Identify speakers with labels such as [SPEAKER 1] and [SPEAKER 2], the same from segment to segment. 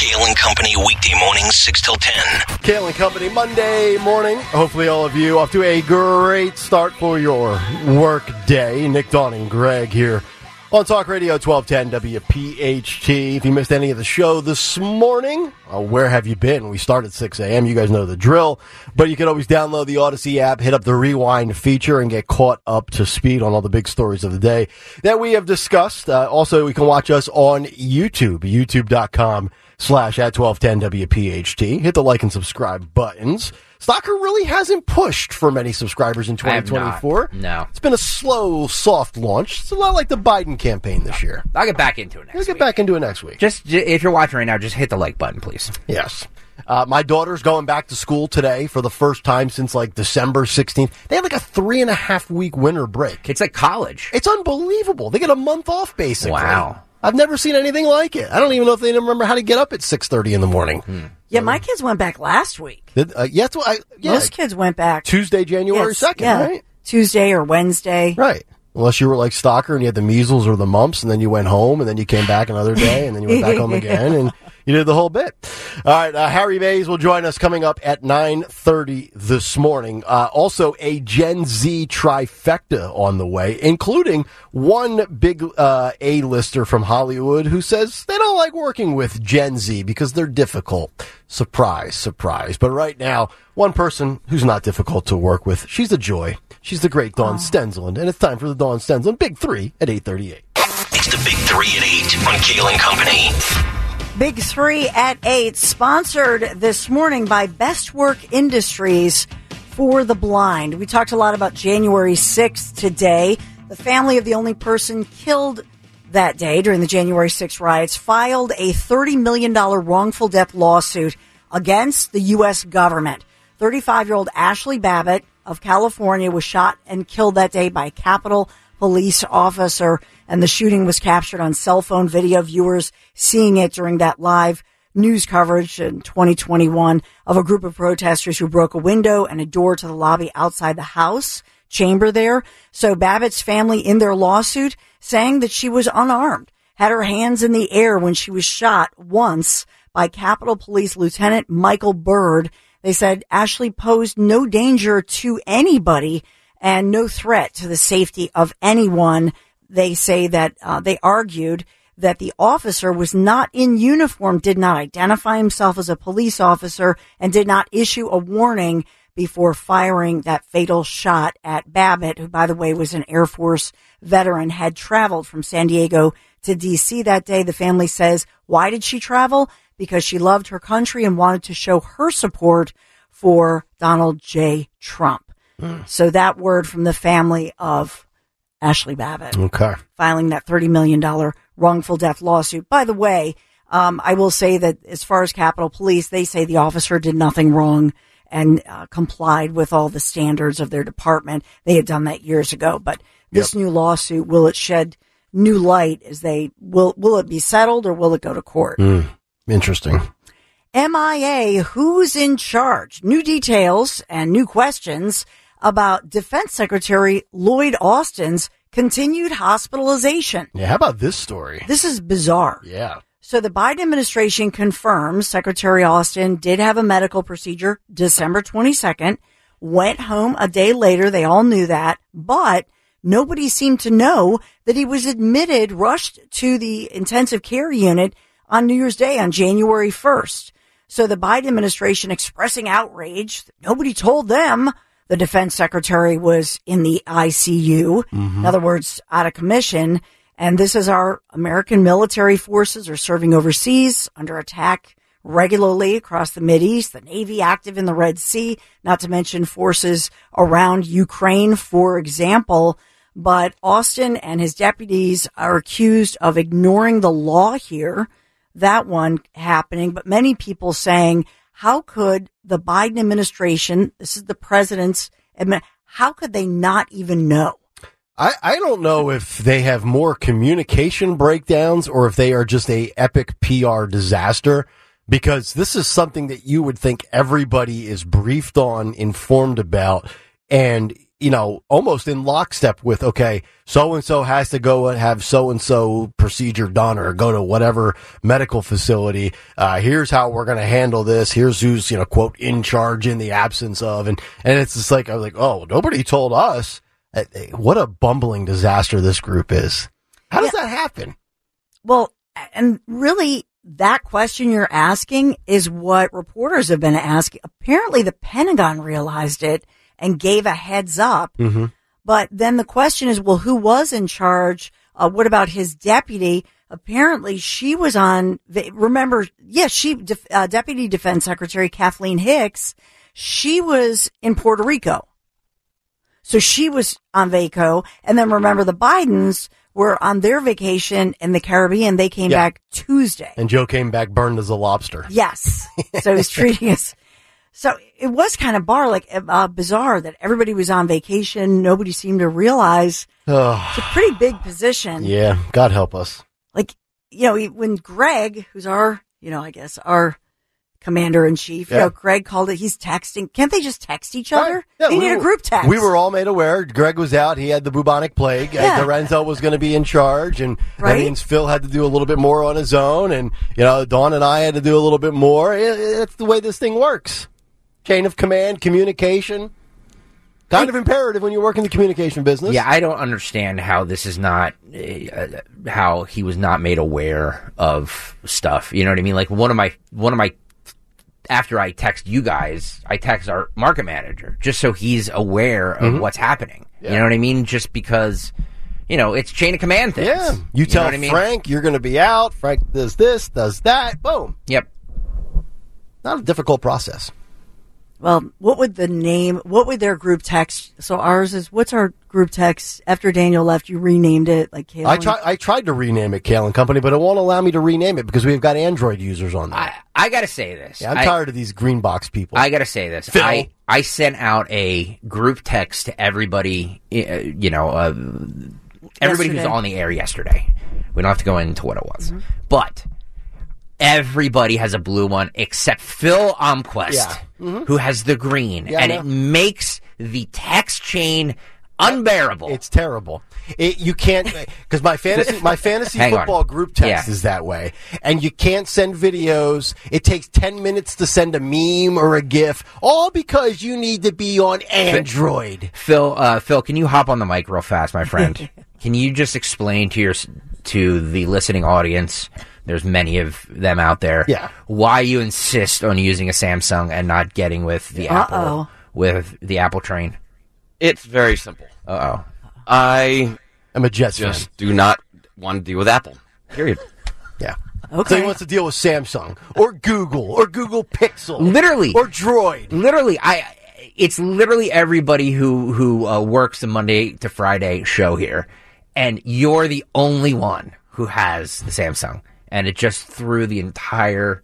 [SPEAKER 1] Kayal and Company weekday mornings 6 till 10.
[SPEAKER 2] Kayal and Company Monday morning. Hopefully, all of you off to a great start for your work day. Nick and Greg here on Talk Radio 1210 WPHT. If you missed any of the show this morning, uh, where have you been? We start at 6 a.m. You guys know the drill. But you can always download the Audacy app, hit up the rewind feature, and get caught up to speed on all the big stories of the day that we have discussed. Uh, also, you can watch us on YouTube, youtube.com slash at 1210 WPHT. Hit the like and subscribe buttons. Stocker really hasn't pushed for many subscribers in
[SPEAKER 3] I have not.
[SPEAKER 2] 2024.
[SPEAKER 3] No.
[SPEAKER 2] It's been a slow, soft launch. It's a lot like the Biden campaign this year.
[SPEAKER 3] I'll get back into it next
[SPEAKER 2] We'll get
[SPEAKER 3] week.
[SPEAKER 2] back into it next week.
[SPEAKER 3] Just j- if you're watching right now, just hit the like button, please.
[SPEAKER 2] Yes. Uh, my daughter's going back to school today for the first time since like December 16th. They had like a three and a half week winter break.
[SPEAKER 3] It's like college.
[SPEAKER 2] It's unbelievable. They get a month off basically.
[SPEAKER 3] Wow.
[SPEAKER 2] I've never seen anything like it. I don't even know if they remember how to get up at 6:30 in the morning.
[SPEAKER 3] Hmm.
[SPEAKER 4] Yeah, my kids went back last week.
[SPEAKER 2] Did, uh, yeah, that's what I, yeah,
[SPEAKER 4] Most kids went back
[SPEAKER 2] Tuesday, January
[SPEAKER 4] Yes,
[SPEAKER 2] 2nd,
[SPEAKER 4] yeah,
[SPEAKER 2] right?
[SPEAKER 4] Tuesday or Wednesday.
[SPEAKER 2] Right. Unless you were like Stocker and you had the measles or the mumps, and then you went home, and then you came back another day, and then you went back home again, and you did the whole bit. All right, uh, Harry Mays will join us coming up at nine thirty this morning. Uh, also, a Gen Z trifecta on the way, including one big uh, A-lister from Hollywood who says they don't like working with Gen Z because they're difficult. Surprise, surprise. But right now, one person who's not difficult to work with, she's a joy. She's the great Dawn Stensland, and it's time for the Dawn Stensland Big Three at eight thirty-eight.
[SPEAKER 1] It's the Big 3 at 8 on Kayal and Company.
[SPEAKER 4] Big Three at eight, sponsored this morning by Best Work Industries for the Blind. We talked a lot about January 6th today. The family of the only person killed that day during the January 6th riots filed a $30 million wrongful death lawsuit against the U.S. government. 35 year old Ashley Babbitt of California was shot and killed that day by a Capitol police officer, and the shooting was captured on cell phone video. Viewers seeing it during that live news coverage in 2021 of a group of protesters who broke a window and a door to the lobby outside the House chamber there. So Babbitt's family in their lawsuit saying that she was unarmed, had her hands in the air when she was shot once by Capitol Police Lieutenant Michael Byrd. They said Ashley posed no danger to anybody and no threat to the safety of anyone. They say that uh, they argued that the officer was not in uniform, did not identify himself as a police officer, and did not issue a warning before firing that fatal shot at Babbitt, who, by the way, was an Air Force veteran, had traveled from San Diego to DC that day. The family says, why did she travel? Because she loved her country and wanted to show her support for Donald J. Trump. So that word from the family of Ashley Babbitt
[SPEAKER 2] Okay.
[SPEAKER 4] filing that $30 million wrongful death lawsuit. By the way, um, I will say that as far as Capitol Police, they say the officer did nothing wrong and uh, complied with all the standards of their department. They had done that years ago, but this new lawsuit, will it shed new light as they, will, will it be settled or will it go to court?
[SPEAKER 2] Interesting.
[SPEAKER 4] MIA, who's in charge? New details and new questions about Defense Secretary Lloyd Austin's continued hospitalization.
[SPEAKER 2] Yeah, how about this story?
[SPEAKER 4] This is bizarre.
[SPEAKER 2] Yeah.
[SPEAKER 4] So the Biden administration confirms Secretary Austin did have a medical procedure December 22nd, went home a day later. They all knew that, but nobody seemed to know that he was admitted, rushed to the intensive care unit on New Year's Day on January 1st. So the Biden administration expressing outrage. Nobody told them the defense secretary was in the ICU. Mm-hmm. In other words, out of commission. And this is our American military forces are serving overseas under attack regularly across the Mid East. the Navy active in the Red Sea, not to mention forces around Ukraine, for example. But Austin and his deputies are accused of ignoring the law here. That one happening, but many people saying, how could the Biden administration, this is the president's, how could they not even know?
[SPEAKER 2] I, I don't know if they have more communication breakdowns or if they are just a epic PR disaster because this is something that you would think everybody is briefed on, informed about, and you know, almost in lockstep with, okay, so and so has to go and have so and so procedure done or go to whatever medical facility. Uh, here's how we're going to handle this. Here's who's, you know, quote, in charge in the absence of. And, and it's just like, I was like, oh, nobody told us. Uh, What a bumbling disaster this group is. How does that happen?
[SPEAKER 4] Well, and really, that question you're asking is what reporters have been asking. Apparently, the Pentagon realized it and gave a heads up.
[SPEAKER 2] Mm-hmm.
[SPEAKER 4] But then the question is, well, who was in charge? Uh, what about his deputy? Apparently, she was on. Remember, yes, she, def, uh, Deputy Defense Secretary Kathleen Hicks. She was in Puerto Rico, so she was on VACO. And then remember, the Bidens were on their vacation in the Caribbean. They came
[SPEAKER 2] Yeah.
[SPEAKER 4] back Tuesday.
[SPEAKER 2] And Joe came back burned as a lobster.
[SPEAKER 4] Yes. So he's treating us. So it was kind of bar like uh, bizarre that everybody was on vacation. Nobody seemed to realize it's a pretty big position.
[SPEAKER 2] yeah, God help us.
[SPEAKER 4] Like you know, when Greg, who's our you know, I guess our commander in chief, you know, Greg called it. He's texting. Can't they just text each other?
[SPEAKER 2] Right. Yeah,
[SPEAKER 4] they
[SPEAKER 2] we
[SPEAKER 4] need a
[SPEAKER 2] were-
[SPEAKER 4] group text.
[SPEAKER 2] We were all made aware. Greg was out. He had the bubonic plague.
[SPEAKER 4] Yeah.
[SPEAKER 2] Lorenzo was going to be in charge, and that means Phil had to do a little bit more on his own, and you know, Dawn and I had to do a little bit more. It, it's the way this thing works. Chain of command, communication. Kind of imperative when you work in the communication business.
[SPEAKER 3] Yeah, I don't understand how this is not uh, how he was not made aware of stuff. You know what I mean? Like one of my one of my after I text you guys, I text our market manager just so he's aware of
[SPEAKER 2] Mm-hmm.
[SPEAKER 3] what's happening. You know what I mean? Just because you know it's chain of command things.
[SPEAKER 2] Yeah. You tell
[SPEAKER 3] know what I mean?
[SPEAKER 2] Frank you're going to be out. Frank does this, does that. Boom.
[SPEAKER 3] Yep.
[SPEAKER 2] Not a difficult process.
[SPEAKER 4] Well, what would the name? What would their group text? So ours is what's our group text? After Daniel left, you renamed it like Kayla.
[SPEAKER 2] I try, I tried to rename it Kale and Company, but it won't allow me to rename it because we've got Android users on there.
[SPEAKER 3] I I gotta say this.
[SPEAKER 2] Yeah, I'm
[SPEAKER 3] I-
[SPEAKER 2] tired of these green box people.
[SPEAKER 3] I gotta say this.
[SPEAKER 2] Phil.
[SPEAKER 3] I I sent out a group text to everybody. uh, You know, uh, everybody who's
[SPEAKER 4] Yesterday.
[SPEAKER 3] on the air yesterday. We don't have to go into what it was,
[SPEAKER 2] Mm-hmm.
[SPEAKER 3] but everybody has a blue one except Phil Omquist,
[SPEAKER 2] Yeah. Mm-hmm.
[SPEAKER 3] who has the green,
[SPEAKER 2] Yeah,
[SPEAKER 3] and it makes the text chain unbearable.
[SPEAKER 2] It's terrible. It, you can't because my fantasy my fantasy
[SPEAKER 3] Hang on.
[SPEAKER 2] football group text
[SPEAKER 3] Yeah.
[SPEAKER 2] is that way, and you can't send videos. It takes ten minutes to send a meme or a GIF, all because you need to be on Android.
[SPEAKER 3] Phil, uh, Phil, can you hop on the mic real fast, my friend? can you just explain to your to the listening audience? There's many of them out there.
[SPEAKER 2] Yeah.
[SPEAKER 3] Why you insist on using a Samsung and not getting with the Apple
[SPEAKER 4] Uh-oh.
[SPEAKER 3] with the Apple train?
[SPEAKER 5] It's very simple.
[SPEAKER 3] Uh oh.
[SPEAKER 5] I
[SPEAKER 2] I'm a Jets fan.
[SPEAKER 5] just do not want to deal with Apple. Period.
[SPEAKER 2] Yeah.
[SPEAKER 4] Okay.
[SPEAKER 2] So he wants to deal with Samsung or Google or Google Pixel,
[SPEAKER 3] Literally.
[SPEAKER 2] or Droid.
[SPEAKER 3] Literally, I. It's literally everybody who who uh, works the Monday to Friday show here, and you're the only one who has the Samsung, and it just threw the entire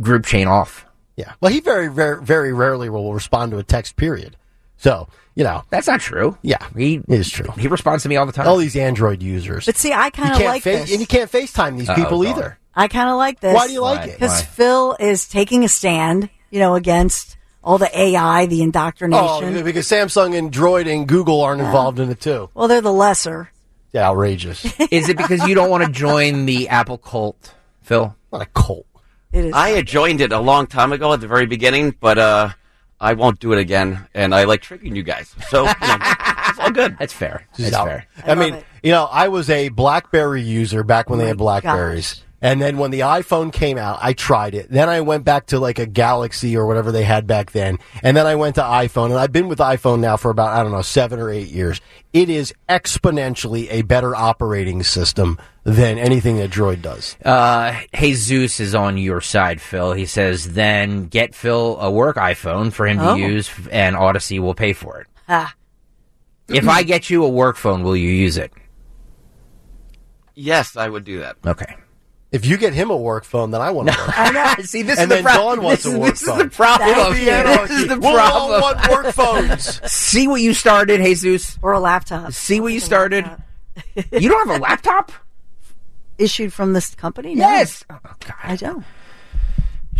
[SPEAKER 3] group chain off.
[SPEAKER 2] Yeah. Well, he very, very, very rarely will respond to a text. Period. So you know,
[SPEAKER 3] That's not true.
[SPEAKER 2] Yeah,
[SPEAKER 3] he
[SPEAKER 2] it is true.
[SPEAKER 3] He responds to me all the time.
[SPEAKER 2] all these Android users.
[SPEAKER 4] but see, I kind of like
[SPEAKER 2] fa-
[SPEAKER 4] this.
[SPEAKER 2] and you can't FaceTime these people
[SPEAKER 3] God.
[SPEAKER 2] either.
[SPEAKER 4] I kind of like this.
[SPEAKER 2] Why do you like
[SPEAKER 3] Why?
[SPEAKER 2] it?
[SPEAKER 4] Because Phil is taking a stand, you know, against all the AI, the indoctrination.
[SPEAKER 2] Oh,
[SPEAKER 4] indoctrination.
[SPEAKER 2] because Samsung and Droid and Google aren't involved in it too.
[SPEAKER 4] well, they're the lesser.
[SPEAKER 2] Yeah, outrageous.
[SPEAKER 3] Is it because you don't want to join the Apple cult, Phil?
[SPEAKER 2] Not a cult.
[SPEAKER 4] It is.
[SPEAKER 5] I had joined it a long time ago at the very beginning, but uh, I won't do it again. And I like tricking you guys, so you know, it's all good.
[SPEAKER 3] That's fair. That's
[SPEAKER 2] No.
[SPEAKER 3] fair.
[SPEAKER 2] I,
[SPEAKER 4] I
[SPEAKER 2] mean,
[SPEAKER 4] it.
[SPEAKER 2] you know, I was a BlackBerry user back when they had Blackberries.
[SPEAKER 4] gosh.
[SPEAKER 2] And then when the iPhone came out, I tried it. Then I went back to like a Galaxy or whatever they had back then. And then I went to iPhone and I've been with iPhone now for about, I don't know, seven or eight years. It is exponentially a better operating system than anything that Droid does.
[SPEAKER 3] Uh, Jesus is on your side, Phil. He says, then get Phil a work iPhone for him
[SPEAKER 4] Oh.
[SPEAKER 3] to use, and Audacy will pay for it.
[SPEAKER 4] Ah.
[SPEAKER 3] If I get you a work phone, will you use it?
[SPEAKER 5] Yes, I would do that.
[SPEAKER 3] Okay.
[SPEAKER 2] If you get him a work phone, then I want to work.
[SPEAKER 4] I know.
[SPEAKER 3] See, this
[SPEAKER 2] And
[SPEAKER 3] is the
[SPEAKER 2] then
[SPEAKER 3] problem.
[SPEAKER 2] Dawn wants
[SPEAKER 3] this,
[SPEAKER 2] a
[SPEAKER 3] is-
[SPEAKER 2] work
[SPEAKER 3] this is the problem. This is the
[SPEAKER 2] we'll all want work phones.
[SPEAKER 3] See what you started, Jesus.
[SPEAKER 4] Or a laptop.
[SPEAKER 3] See what you started. You don't have a laptop?
[SPEAKER 4] Issued from this company? No,
[SPEAKER 3] Yes. Oh, oh God.
[SPEAKER 4] I don't.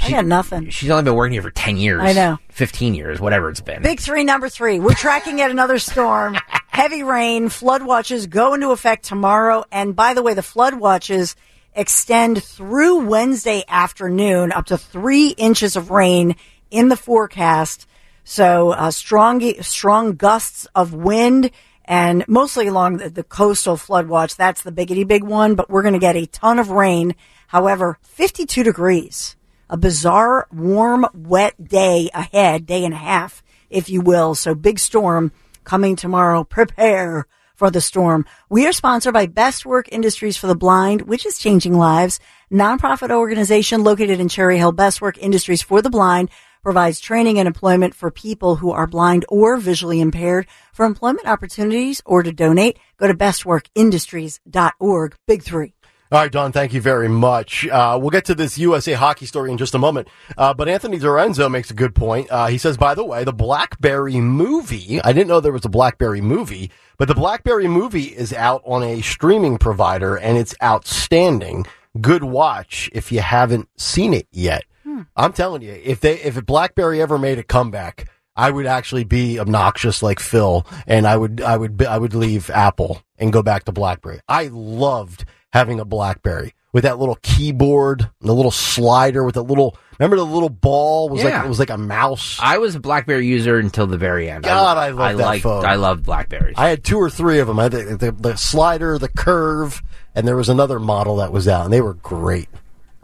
[SPEAKER 4] I got nothing.
[SPEAKER 3] She's only been working here for 10 years.
[SPEAKER 4] I know.
[SPEAKER 3] 15 years, whatever it's been.
[SPEAKER 4] Big three, number three. We're tracking yet another storm. Heavy rain, flood watches go into effect tomorrow. And by the way, the flood watches extend through Wednesday afternoon, up to three inches of rain in the forecast. So uh, strong, strong gusts of wind and mostly along the, the coastal flood watch. That's the biggity big one, but we're going to get a ton of rain. However, 52 degrees, a bizarre, warm, wet day ahead, day and a half, if you will. So big storm coming tomorrow. Prepare for the storm. We are sponsored by Best Work Industries for the Blind, which is changing lives. Nonprofit organization located in Cherry Hill. Best Work Industries for the Blind provides training and employment for people who are blind or visually impaired. For employment opportunities or to donate, go to bestworkindustries.org. Big three.
[SPEAKER 2] All right, Dawn, thank you very much. Uh, we'll get to this USA hockey story in just a moment. Uh, but Anthony Dorenzo makes a good point. Uh, he says, by the way, the Blackberry movie, I didn't know there was a Blackberry movie, but the Blackberry movie is out on a streaming provider and it's outstanding. Good watch if you haven't seen it yet. Hmm. I'm telling you, if they, if BlackBerry ever made a comeback, I would actually be obnoxious like Phil and I would, I would, I would leave Apple and go back to BlackBerry. I loved having a BlackBerry with that little keyboard, and the little slider with that little. Remember the little ball was
[SPEAKER 3] Yeah.
[SPEAKER 2] like it was like a mouse.
[SPEAKER 3] I was a BlackBerry user until the very end.
[SPEAKER 2] God, I love that
[SPEAKER 3] liked,
[SPEAKER 2] phone.
[SPEAKER 3] I loved Blackberries.
[SPEAKER 2] I had two or three of them. I had the, the, the slider, the curve, and there was another model that was out, and they were great.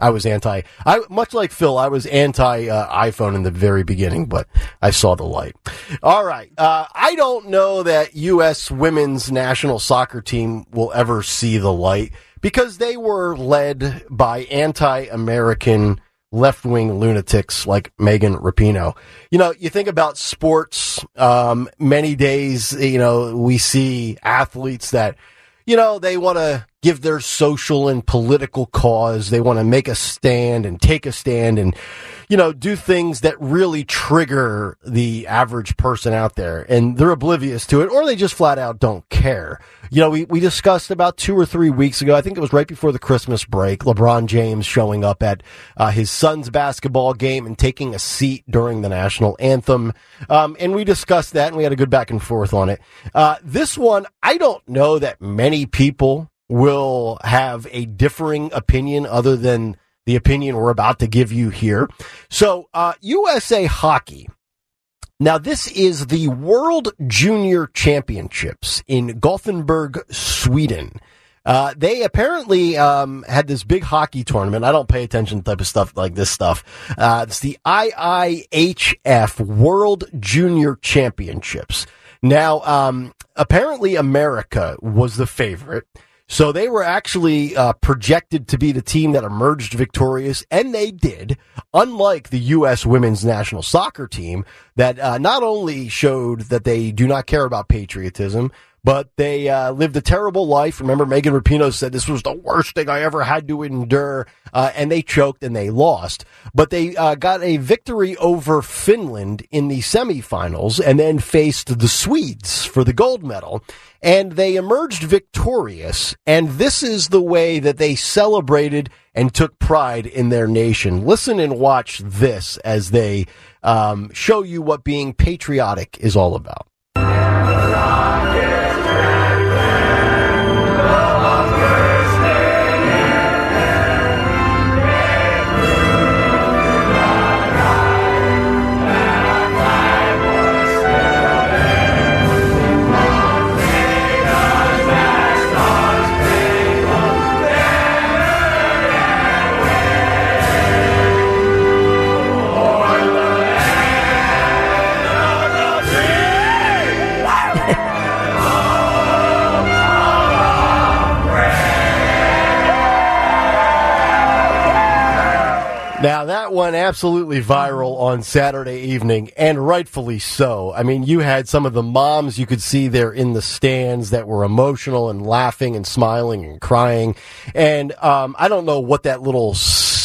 [SPEAKER 2] I was anti. I much like Phil. I was anti uh, iPhone in the very beginning, but I saw the light. All right. Uh, I don't know that U.S. women's national soccer team will ever see the light because they were led by anti-American left-wing lunatics like Megan Rapinoe. You know, you think about sports. Um, many days, you know, we see athletes that you know, they want to give their social and political cause. They want to make a stand and take a stand and, you know, do things that really trigger the average person out there. And they're oblivious to it or they just flat out don't care. You know, we, we discussed about two or three weeks ago, I think it was right before the Christmas break, LeBron James showing up at uh, his son's basketball game and taking a seat during the national anthem. Um, and we discussed that and we had a good back and forth on it. Uh, this one, I don't know that many people will have a differing opinion other than the opinion we're about to give you here. So, uh, USA Hockey. Now, this is the World Junior Championships in Gothenburg, Sweden. Uh, they apparently um, had this big hockey tournament. I don't pay attention to type of stuff like this stuff. Uh, it's the IIHF World Junior Championships. Now, um, apparently, America was the favorite. So they were actually uh, projected to be the team that emerged victorious, and they did. Unlike the U.S. women's national soccer team, that uh, not only showed that they do not care about patriotism, but they uh, lived a terrible life. Remember, Megan Rapinoe said this was the worst thing I ever had to endure, uh, and they choked and they lost. But they uh, got a victory over Finland in the semifinals, and then faced the Swedes for the gold medal, and they emerged victorious. And this is the way that they celebrated and took pride in their nation. Listen and watch this as they um, show you what being patriotic is all about. Absolutely viral on Saturday evening, and rightfully so. I mean, you had some of the moms you could see there in the stands that were emotional and laughing and smiling and crying. And um, I don't know what that little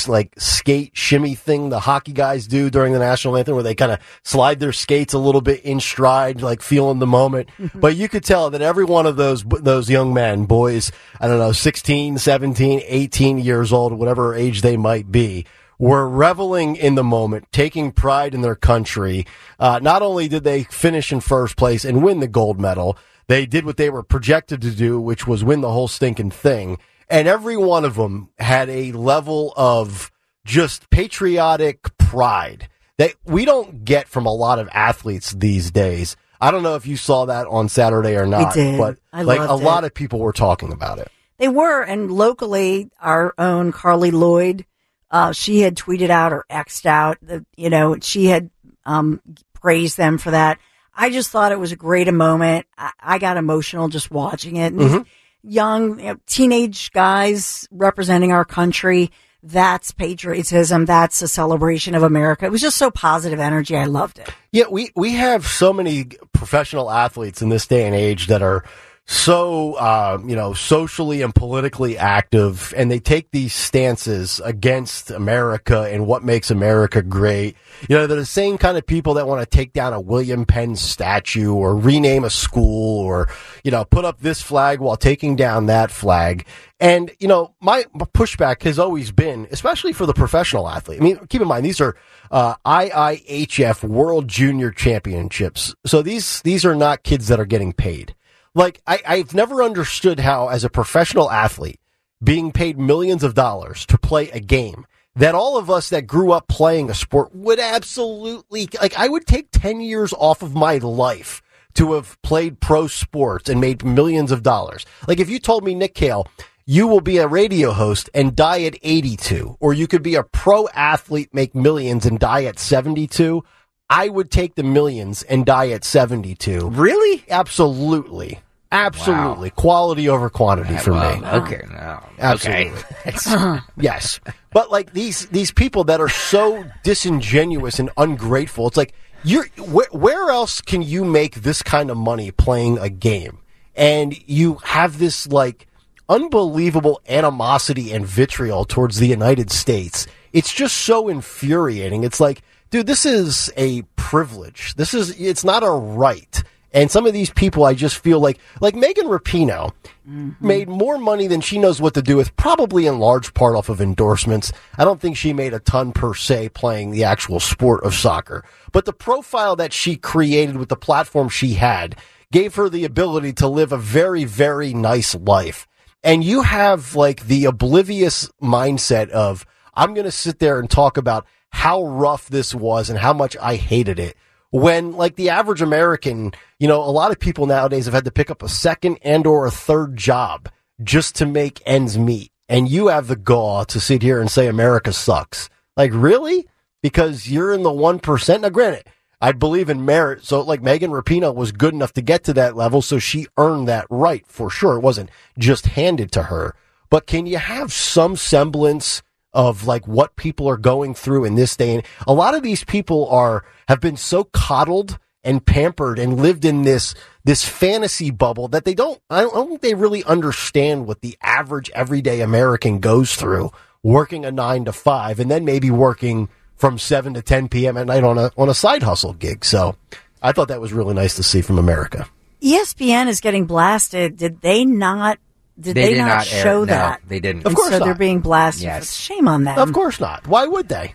[SPEAKER 2] like skate shimmy thing the hockey guys do during the national anthem, where they kind of slide their skates a little bit in stride, like feeling the moment. but you could tell that every one of those those young men, boys, I don't know, 16, 17, 18 years old, whatever age they might be were reveling in the moment, taking pride in their country. Uh, not only did they finish in first place and win the gold medal, they did what they were projected to do, which was win the whole stinking thing. And every one of them had a level of just patriotic pride that we don't get from a lot of athletes these days. I don't know if you saw that on Saturday or not, but
[SPEAKER 4] I
[SPEAKER 2] like a
[SPEAKER 4] loved
[SPEAKER 2] lot of people were talking about it.
[SPEAKER 4] They were, and locally, our own Carli Lloyd, uh, she had tweeted out or xed out that you know she had um, praised them for that. I just thought it was a great moment. I, I got emotional just watching it. And these young you know, teenage guys representing our country. That's patriotism. That's a celebration of America. It was just so positive energy. I loved it.
[SPEAKER 2] Yeah, we, we have so many professional athletes in this day and age that are so, uh, you know, socially and politically active, and they take these stances against America and what makes America great. You know, they're the same kind of people that want to take down a William Penn statue or rename a school or, you know, put up this flag while taking down that flag. And, you know, my, pushback has always been, especially for the professional athlete. I mean, keep in mind, these are, uh, IIHF World Junior Championships. So these, these are not kids that are getting paid. Like, I, I've never understood how, as a professional athlete, being paid millions of dollars to play a game, that all of us that grew up playing a sport would absolutely, like, I would take 10 years off of my life to have played pro sports and made millions of dollars. Like, if you told me, Nick Kayal, you will be a radio host and die at 82, or you could be a pro athlete, make millions and die at 72, I would take the millions and die at 72.
[SPEAKER 3] Really?
[SPEAKER 2] Absolutely. Absolutely. Quality over quantity for
[SPEAKER 3] Well,
[SPEAKER 2] me.
[SPEAKER 3] Okay, no.
[SPEAKER 2] Absolutely.
[SPEAKER 3] Okay.
[SPEAKER 2] Yes. But like these these people that are so disingenuous and ungrateful, it's like you're where, where else can you make this kind of money playing a game? And you have this like unbelievable animosity and vitriol towards the United States. It's just so infuriating. It's like, dude, this is a privilege. This is it's not a right. And some of these people, I just feel like, like Megan Rapinoe mm-hmm. made more money than she knows what to do with, probably in large part off of endorsements. I don't think she made a ton per se playing the actual sport of soccer. But the profile that she created with the platform she had gave her the ability to live a very, very nice life. And you have like the oblivious mindset of, I'm going to sit there and talk about how rough this was and how much I hated it when like the average American, you know, a lot of people nowadays have had to pick up a second and or a third job just to make ends meet. And you have the gall to sit here and say America sucks. Like really? Because you're in the 1%. Now granted, I believe in merit. So like Megan Rapinoe was good enough to get to that level. So she earned that right for sure. It wasn't just handed to her, but can you have some semblance of like what people are going through in this day. And a lot of these people are have been so coddled and pampered and lived in this this fantasy bubble that they don't I don't, think they really understand what the average everyday American goes through working a 9 to 5 and then maybe working from 7 to 10 p.m. at night on a on a side hustle gig. So I thought that was really nice to see from America.
[SPEAKER 4] ESPN is getting blasted. Did they not? Did they,
[SPEAKER 3] did
[SPEAKER 4] not,
[SPEAKER 3] not air-
[SPEAKER 4] show
[SPEAKER 3] no,
[SPEAKER 4] that?
[SPEAKER 3] they didn't.
[SPEAKER 2] Of
[SPEAKER 4] And
[SPEAKER 2] course
[SPEAKER 4] so they're being blasted.
[SPEAKER 3] Yes.
[SPEAKER 4] Shame on them.
[SPEAKER 2] Of course not. Why would they?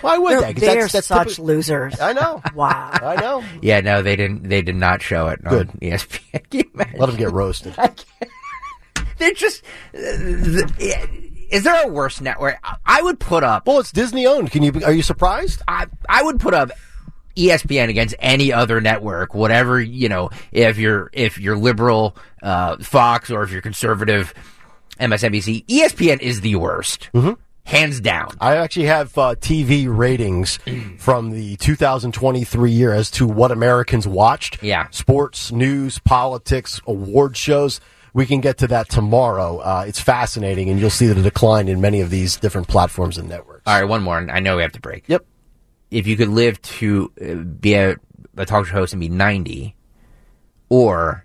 [SPEAKER 2] Why would they?
[SPEAKER 4] They're,
[SPEAKER 2] 'Cause
[SPEAKER 4] they're
[SPEAKER 2] that's- that's
[SPEAKER 4] such
[SPEAKER 2] typical-
[SPEAKER 4] losers.
[SPEAKER 2] I know.
[SPEAKER 4] Wow.
[SPEAKER 2] I know.
[SPEAKER 3] Yeah, no, they didn't. They did not show it on E ESPN. Can you imagine?
[SPEAKER 2] Let them get roasted.
[SPEAKER 3] They're just. uh, the- Is there a worse network? I- I would put up.
[SPEAKER 2] Well, it's Disney owned. Can you? Are you surprised?
[SPEAKER 3] I I would put up ESPN against any other network, whatever you know. If you're if you're liberal, uh, Fox, or if you're conservative, MSNBC, ESPN is the worst, mm-hmm. hands down.
[SPEAKER 2] I actually have uh, TV ratings from the 2023 year as to what Americans watched.
[SPEAKER 3] Yeah.
[SPEAKER 2] Sports, news, politics, award shows. We can get to that tomorrow. Uh, it's fascinating, and you'll see the decline in many of these different platforms and networks.
[SPEAKER 3] All right, one more. and I know we have to break.
[SPEAKER 2] Yep.
[SPEAKER 3] If you could live to uh, be a, a talk show host and be ninety, or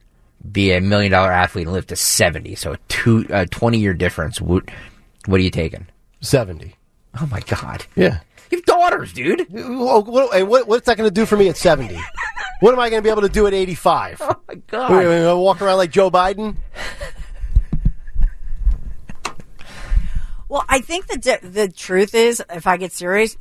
[SPEAKER 3] be a million dollar athlete and live to seventy, so a two uh, twenty year difference. What what are you taking?
[SPEAKER 2] 70.
[SPEAKER 3] Oh my god,
[SPEAKER 2] Yeah.
[SPEAKER 3] you have daughters, dude.
[SPEAKER 2] Well, What, what- what's that going to do for me at 70? what am I going to be able to do at 85?
[SPEAKER 3] Oh my god.
[SPEAKER 2] Wait, wait, wait, walk around like Joe Biden?
[SPEAKER 4] Well, I think the the truth is, if I get serious,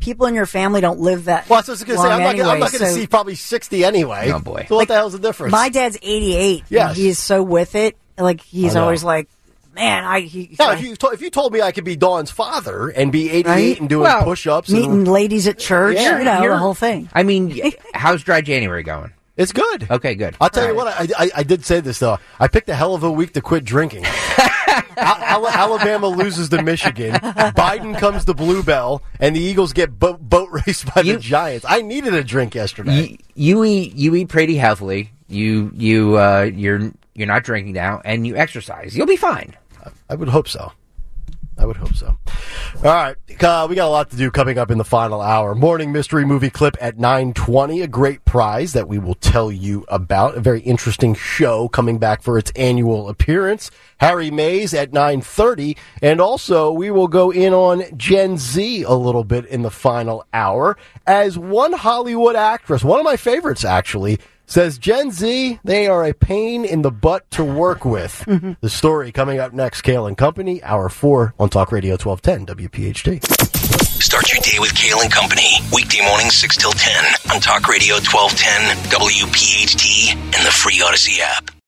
[SPEAKER 4] people in your family don't live that.
[SPEAKER 2] Well, I was going to say,
[SPEAKER 4] long
[SPEAKER 2] I'm not, gonna- I'm
[SPEAKER 4] anyway,
[SPEAKER 2] not going to
[SPEAKER 4] so
[SPEAKER 2] see probably 60 anyway.
[SPEAKER 3] Oh, boy.
[SPEAKER 2] So what the hell's the difference?
[SPEAKER 4] My dad's 88.
[SPEAKER 2] Yeah.
[SPEAKER 4] and he is so with it. Like he's always like, man, I he,
[SPEAKER 2] now, if you, to, if you told me I could be Dawn's father and be 88
[SPEAKER 4] Right?
[SPEAKER 2] and doing
[SPEAKER 3] Well,
[SPEAKER 2] push-ups,
[SPEAKER 4] meeting
[SPEAKER 2] and,
[SPEAKER 4] ladies at church,
[SPEAKER 2] Yeah,
[SPEAKER 4] you know,
[SPEAKER 3] you're-
[SPEAKER 4] the whole thing.
[SPEAKER 3] I mean, how's dry January going?
[SPEAKER 2] it's good.
[SPEAKER 3] Okay, good.
[SPEAKER 2] I'll tell you
[SPEAKER 3] All
[SPEAKER 2] what, I, I, I did say this though. I picked a hell of a week to quit drinking. Al- Al- Alabama loses to Michigan. Biden comes to Blue Bell, and the Eagles get boat, boat raced by
[SPEAKER 3] You-
[SPEAKER 2] the Giants. I needed a drink yesterday.
[SPEAKER 3] you, you eat you eat pretty healthily. You you uh, you're you're not drinking now, and you exercise. You'll be fine.
[SPEAKER 2] I would hope so. I would hope so. All right, uh, we got a lot to do coming up in the final hour. Morning mystery movie clip at nine twenty. A great prize that we will tell you about. A very interesting show coming back for its annual appearance. Harry Mays at nine thirty, and also we will go in on Gen Z a little bit in the final hour as one Hollywood actress, one of my favorites actually says Gen Z, they are a pain in the butt to work with. Mm-hmm. the story coming up next, Kayal and Company, hour four on Talk Radio 1210 WPHT.
[SPEAKER 1] Start your day with Kayal and Company. Weekday mornings 6 till 10 on Talk Radio 1210, WPHT and the free Audacy app.